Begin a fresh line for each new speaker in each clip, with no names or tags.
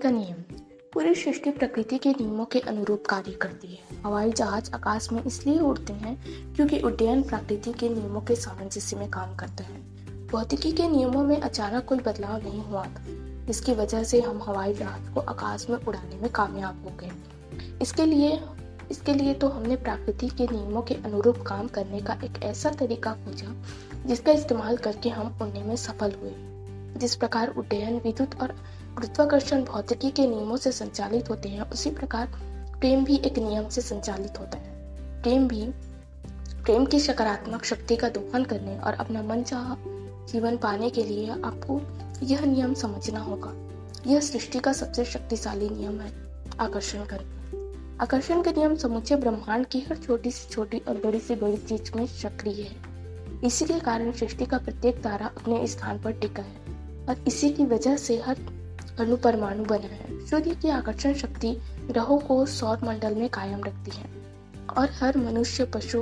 का नियम। पूरी सृष्टि प्रकृति के नियमों के अनुरूप कार्य करती है। हवाई जहाज़ आकाश में इसलिए उड़ते हैं क्योंकि उड्डयन प्रकृति के नियमों के सामंजस्य में काम करता है। भौतिकी के नियमों में अचानक कोई बदलाव नहीं हुआ था। इसकी वजह से हम हवाई जहाज़ को आकाश में उड़ाने में कामयाब हो गए। इसके लिए इसके लिए तो हमने प्रकृति के नियमों के अनुरूप काम करने का एक ऐसा तरीका खोजा, जिसका इस्तेमाल करके हम उड़ने में सफल हुए। जिस प्रकार उड्डयन, विद्युत और गुरुत्वाकर्षण भौतिकी के नियमों से संचालित होते हैं, उसी प्रकार प्रेम भी एक नियम से संचालित होता है। प्रेम भी प्रेम की सकारात्मक शक्ति का दोहन करने और अपना मन चाह जीवन पाने के लिए आपको यह नियम समझना होगा। यह सृष्टि का सबसे शक्तिशाली नियम है, आकर्षण करना। आकर्षण का नियम समूचे ब्रह्मांड की हर छोटी से छोटी और बड़ी से बड़ी चीज़ में सक्रिय है। इसी के कारण सृष्टि का प्रत्येक तारा अपने स्थान पर टिका है। और इसी की वजह से हर अणु परमाणु बना है। सूर्य की आकर्षण शक्ति ग्रहों को सौर मंडल में कायम रखती है और हर मनुष्य, पशु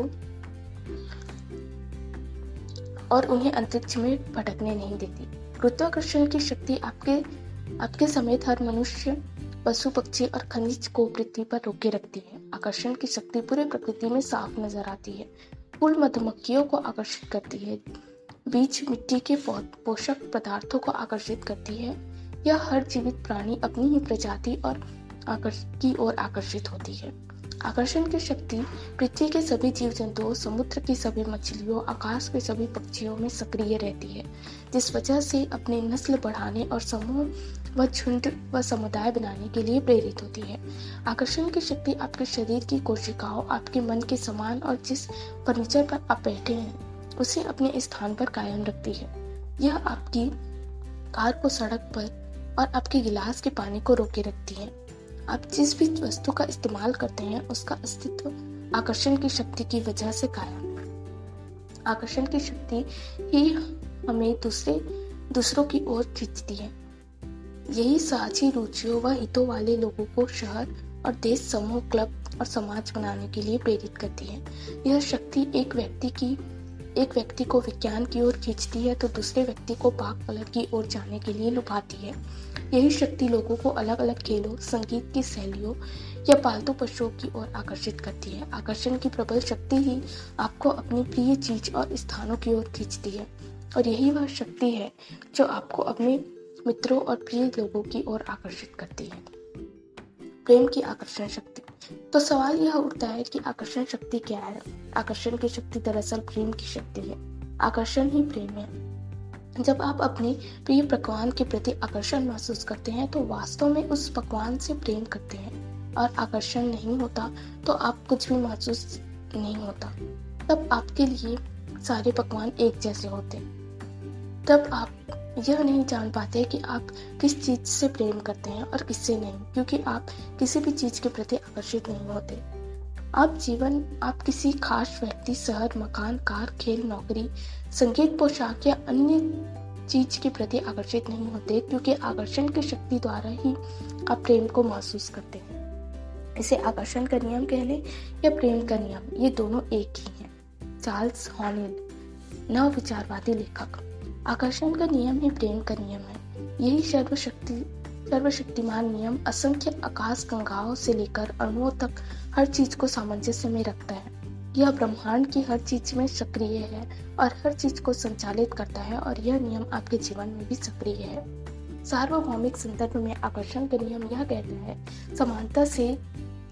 और उन्हें अंतरिक्ष में भटकने नहीं देती। गुरुत्वाकर्षण की शक्ति आपके आपके समेत हर मनुष्य, पशु, पक्षी और खनिज को पृथ्वी पर रोके रखती है। आकर्षण की शक्ति पूरे प्रकृति में साफ़ नज़र आती है। फूल, मधुमक्खियों को आकर्षित करती है। बीज मिट्टी के पोषक पदार्थों को आकर्षित करती है। यह हर जीवित प्राणी अपनी ही प्रजाति और की ओर आकर्षित होती है। आकर्षण की शक्ति पृथ्वी के सभी जीव जंतुओं समुद्र की सभी मछलियों, आकाश के सभी पक्षियों में सक्रिय रहती है, जिस वजह से अपनी नस्ल बढ़ाने और समूह व झुंड व समुदाय बनाने के लिए प्रेरित होती है। आकर्षण की शक्ति आपके शरीर की कोशिकाओं, आपके मन के समान और जिस फर्नीचर पर आप बैठे हैं उसे अपने स्थान पर कायम रखती है। यह आपकी कार को सड़क पर और आपके गिलास के पानी को रोके रखती है। आप जिस भी वस्तु का इस्तेमाल करते हैं, उसका अस्तित्व आकर्षण की शक्ति की वजह से कायम। आकर्षण की शक्ति ही हमें दूसरे, दूसरों की ओर खींचती है। यही साझी रुचियों व हितों वाले लोगों को शहर और देश, समूह, क्लब और समाज बनाने के लिए प्रेरित करती है। यह शक्ति एक व्यक्ति की एक व्यक्ति को विज्ञान की ओर खींचती है तो दूसरे व्यक्ति को पाक कलर की ओर जाने के लिए लुभाती है। यही शक्ति लोगों को अलग अलग खेलों, संगीत की शैलियों या पालतू पशुओं की ओर आकर्षित करती है। आकर्षण की प्रबल शक्ति ही आपको अपनी प्रिय चीज़ और स्थानों की ओर खींचती है। और यही वह शक्ति है, जो आपको अपने मित्रों और प्रिय लोगों की ओर आकर्षित करती है। प्रेम की आकर्षण शक्ति। तो सवाल यह उठता है कि आकर्षण शक्ति क्या है? आकर्षण की शक्ति दरअसल प्रेम की शक्ति है। आकर्षण ही प्रेम है। जब आप अपने प्रिय पकवान के प्रति आकर्षण महसूस करते हैं तो वास्तव में उस पकवान से प्रेम करते हैं। और आकर्षण नहीं होता तो आप कुछ भी महसूस नहीं होता। तब आपके लिए सारे पकवान एक जैसे होते। तब आप यह नहीं जान पाते कि आप किस चीज़ से प्रेम करते हैं और किससे नहीं, क्योंकि आप किसी भी चीज़ के प्रति आकर्षित नहीं होते। आप जीवन, आप किसी खास व्यक्ति, शहर, मकान, कार, खेल, नौकरी, संगीत, पोशाक या अन्य चीज़ के प्रति आकर्षित नहीं होते, क्योंकि आकर्षण की शक्ति द्वारा ही आप प्रेम को महसूस करते हैं। इसे आकर्षण का नियम कह लें या प्रेम का नियम, ये दोनों एक ही हैं। चार्ल्स हॉनिल नव विचारवादी लेखक। आकर्षण का नियम ही, प्रेम का नियम है। यही सर्वशक्ति, सर्वशक्तिमान नियम असंख्य आकाश गंगाओं से लेकर अणुओं तक हर चीज़ को सामंजस्य में रखता है। यह ब्रह्मांड की हर चीज़ में सक्रिय है और हर चीज़ को संचालित करता है और यह नियम आपके जीवन में भी सक्रिय है। सार्वभौमिक संदर्भ में आकर्षण का नियम यह कहता है, समानता से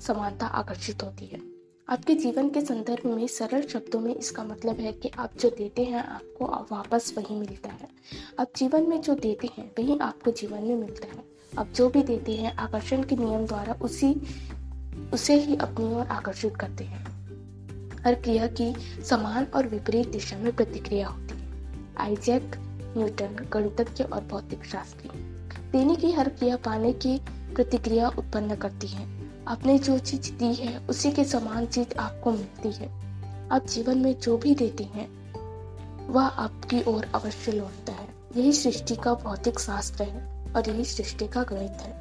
समानता आकर्षित होती है। आपके जीवन के संदर्भ में सरल शब्दों में इसका मतलब है कि आप जो देते हैं, आपको वापस वही मिलता है। आप जीवन में जो देते हैं, वही आपको जीवन में मिलता है। आप जो भी देते हैं, आकर्षण के नियम द्वारा उसी, उसे ही अपनी ओर आकर्षित करते हैं। हर क्रिया की समान और विपरीत दिशा में प्रतिक्रिया होती है। आइजैक न्यूटन गणितज्ञ और भौतिक शास्त्री देने की हर क्रिया पाने की प्रतिक्रिया उत्पन्न करती है। आपने जो चीज़ दी है, उसी के समान चीज़ आपको मिलती है। आप जीवन में जो भी देते हैं, वह आपकी ओर अवश्य लौटता है। यही सृष्टि का भौतिक शास्त्र है और यही सृष्टि का गणित है।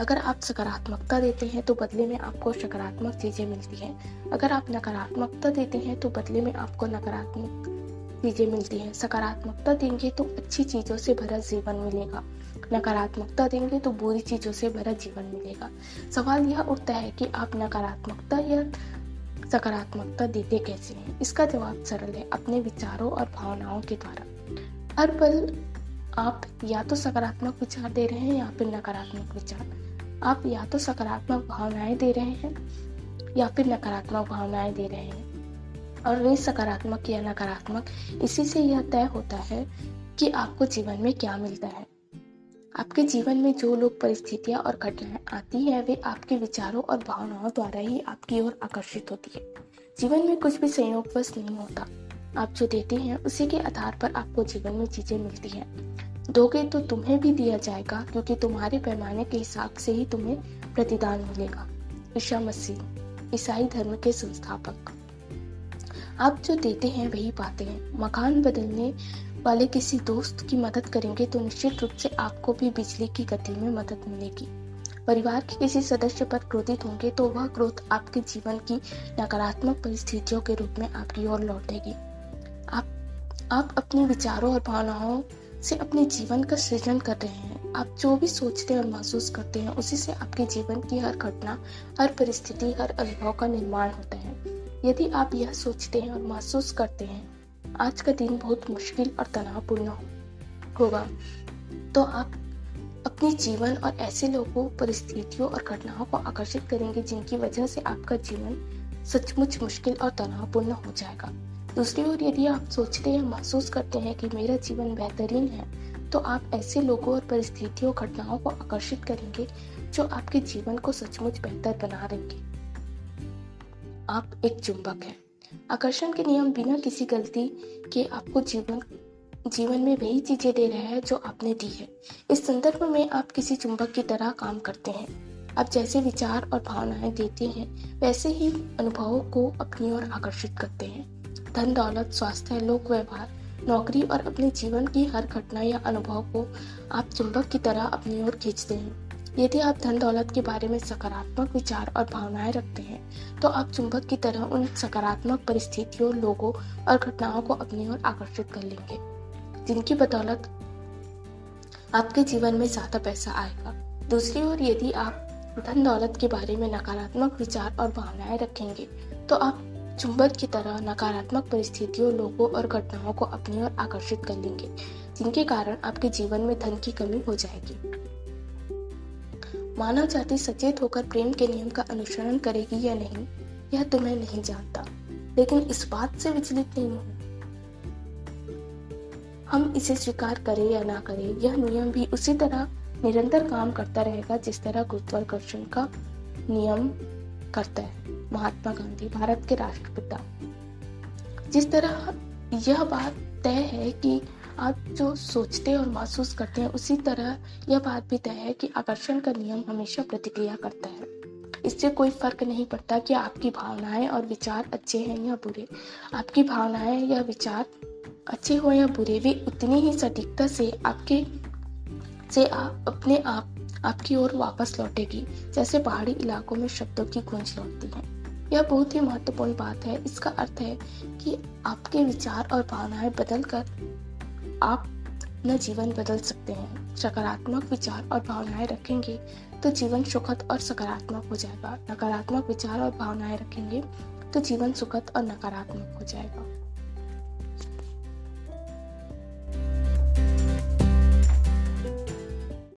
अगर आप सकारात्मकता देते हैं तो बदले में आपको सकारात्मक चीज़ें मिलती हैं। अगर आप नकारात्मकता देते हैं तो बदले में आपको नकारात्मक चीज़ें मिलती हैं। सकारात्मकता देंगे तो अच्छी चीज़ों से भरा जीवन मिलेगा। नकारात्मकता देंगे तो बुरी चीज़ों से भरा जीवन मिलेगा। सवाल यह उठता है कि आप नकारात्मकता या सकारात्मकता देते कैसे हैं? इसका जवाब सरल है, अपने विचारों और भावनाओं के द्वारा। हर पल आप या तो सकारात्मक विचार दे रहे हैं या फिर नकारात्मक विचार। आप या तो सकारात्मक भावनाएँ दे रहे हैं या फिर नकारात्मक भावनाएँ दे रहे हैं। और वे सकारात्मक या नकारात्मक, इसी से यह तय होता है कि आपको जीवन में क्या मिलता है। आपके जीवन में जो लोग परिस्थितियाँ और घटनाएँ आती हैं, वे आपके विचारों और भावनाओं द्वारा ही आपकी ओर आकर्षित होती है। जीवन में कुछ भी संयोगवश नहीं होता। आप जो देते हैं, उसी के आधार पर आपको जीवन में चीज़ें मिलती हैं। दोगे तो तुम्हें भी दिया जाएगा, क्योंकि तुम्हारे पैमाने के हिसाब से ही तुम्हें प्रतिदान मिलेगा। ईशा मसीह, ईसाई धर्म के संस्थापक। आप जो देते हैं, वही पाते हैं। मकान बदलने वाले किसी दोस्त की मदद करेंगे तो निश्चित रूप से आपको भी बिजली की गति में मदद मिलेगी। परिवार के किसी सदस्य पर क्रोधित होंगे तो वह क्रोध आपके जीवन की नकारात्मक परिस्थितियों के रूप में आपकी ओर लौटेगी। आप आप अपने विचारों और भावनाओं से अपने जीवन का सृजन कर रहे हैं। आप जो भी सोचते और महसूस करते हैं, उसी से आपके जीवन की हर घटना, हर परिस्थिति, हर अनुभव का निर्माण होता है। यदि आप यह सोचते हैं और महसूस करते हैं आज का दिन बहुत मुश्किल और तनावपूर्ण होगा। तो आप अपने जीवन और ऐसे लोगों, परिस्थितियों और घटनाओं को आकर्षित करेंगे, जिनकी वजह से आपका जीवन सचमुच मुश्किल और तनावपूर्ण हो जाएगा। दूसरी ओर यदि आप सोचते या महसूस करते हैं कि मेरा जीवन बेहतरीन है तो आप ऐसे लोगों और परिस्थितियों घटनाओं को आकर्षित करेंगे, जो आपके जीवन को सचमुच बेहतर बना देंगे। आप एक चुंबक हैं। आकर्षण के नियम बिना किसी गलती के आपको जीवन जीवन में वही चीज़ें दे रहे हैं जो आपने दी है। इस संदर्भ में आप किसी चुंबक की तरह काम करते हैं। आप जैसे विचार और भावनाएँ देते हैं, वैसे ही अनुभवों को अपनी ओर आकर्षित करते हैं। धन, दौलत, स्वास्थ्य, लोक व्यवहार, नौकरी और अपने जीवन की हर घटना या अनुभव को आप चुंबक की तरह अपनी ओर खींचते हैं। यदि आप धन दौलत के बारे में सकारात्मक विचार और भावनाएँ रखते हैं तो आप चुंबक की तरह उन सकारात्मक परिस्थितियों, लोगों और घटनाओं को अपनी ओर आकर्षित कर लेंगे, जिनकी बदौलत आपके जीवन में ज़्यादा पैसा आएगा। दूसरी ओर, यदि आप धन दौलत के बारे में नकारात्मक विचार और भावनाएँ रखेंगे तो आप चुंबक की तरह नकारात्मक परिस्थितियों, लोगों और घटनाओं को अपनी ओर आकर्षित कर लेंगे, जिनके कारण आपके जीवन में धन की कमी हो जाएगी। मानव जाति सचेत होकर प्रेम के नियम का अनुसरण करेगी या नहीं, यह तुम्हें नहीं जानता। लेकिन इस बात से विचलित नहीं हूँ। हम इसे स्वीकार करें या ना करें, यह नियम भी उसी तरह निरंतर काम करता रहेगा जिस तरह गुरुत्वाकर्षण का नियम करता है, महात्मा गांधी, भारत के राष्ट्रपिता। जिस तरह यह बात तय है कि आप जो सोचते और महसूस करते हैं, उसी तरह यह बात भी तय है कि आकर्षण का नियम हमेशा प्रतिक्रिया करता है। इससे कोई फ़र्क नहीं पड़ता कि आपकी भावनाएँ और विचार अच्छे हैं या बुरे। आपकी भावनाएँ या विचार अच्छे हो या बुरे, वे उतनी ही सटीकता से आपके, से आप अपने आप, आपकी ओर वापस लौटेगी, जैसे पहाड़ी इलाकों में शब्दों की गूंज लौटती है। यह बहुत ही महत्वपूर्ण बात है। इसका अर्थ है कि आपके विचार और भावनाएँ बदल कर आप अपना जीवन बदल सकते हैं। सकारात्मक विचार और भावनाएँ रखेंगे तो जीवन सुखद और सकारात्मक हो जाएगा। नकारात्मक विचार और भावनाएँ रखेंगे तो जीवन सुखद और नकारात्मक हो जाएगा।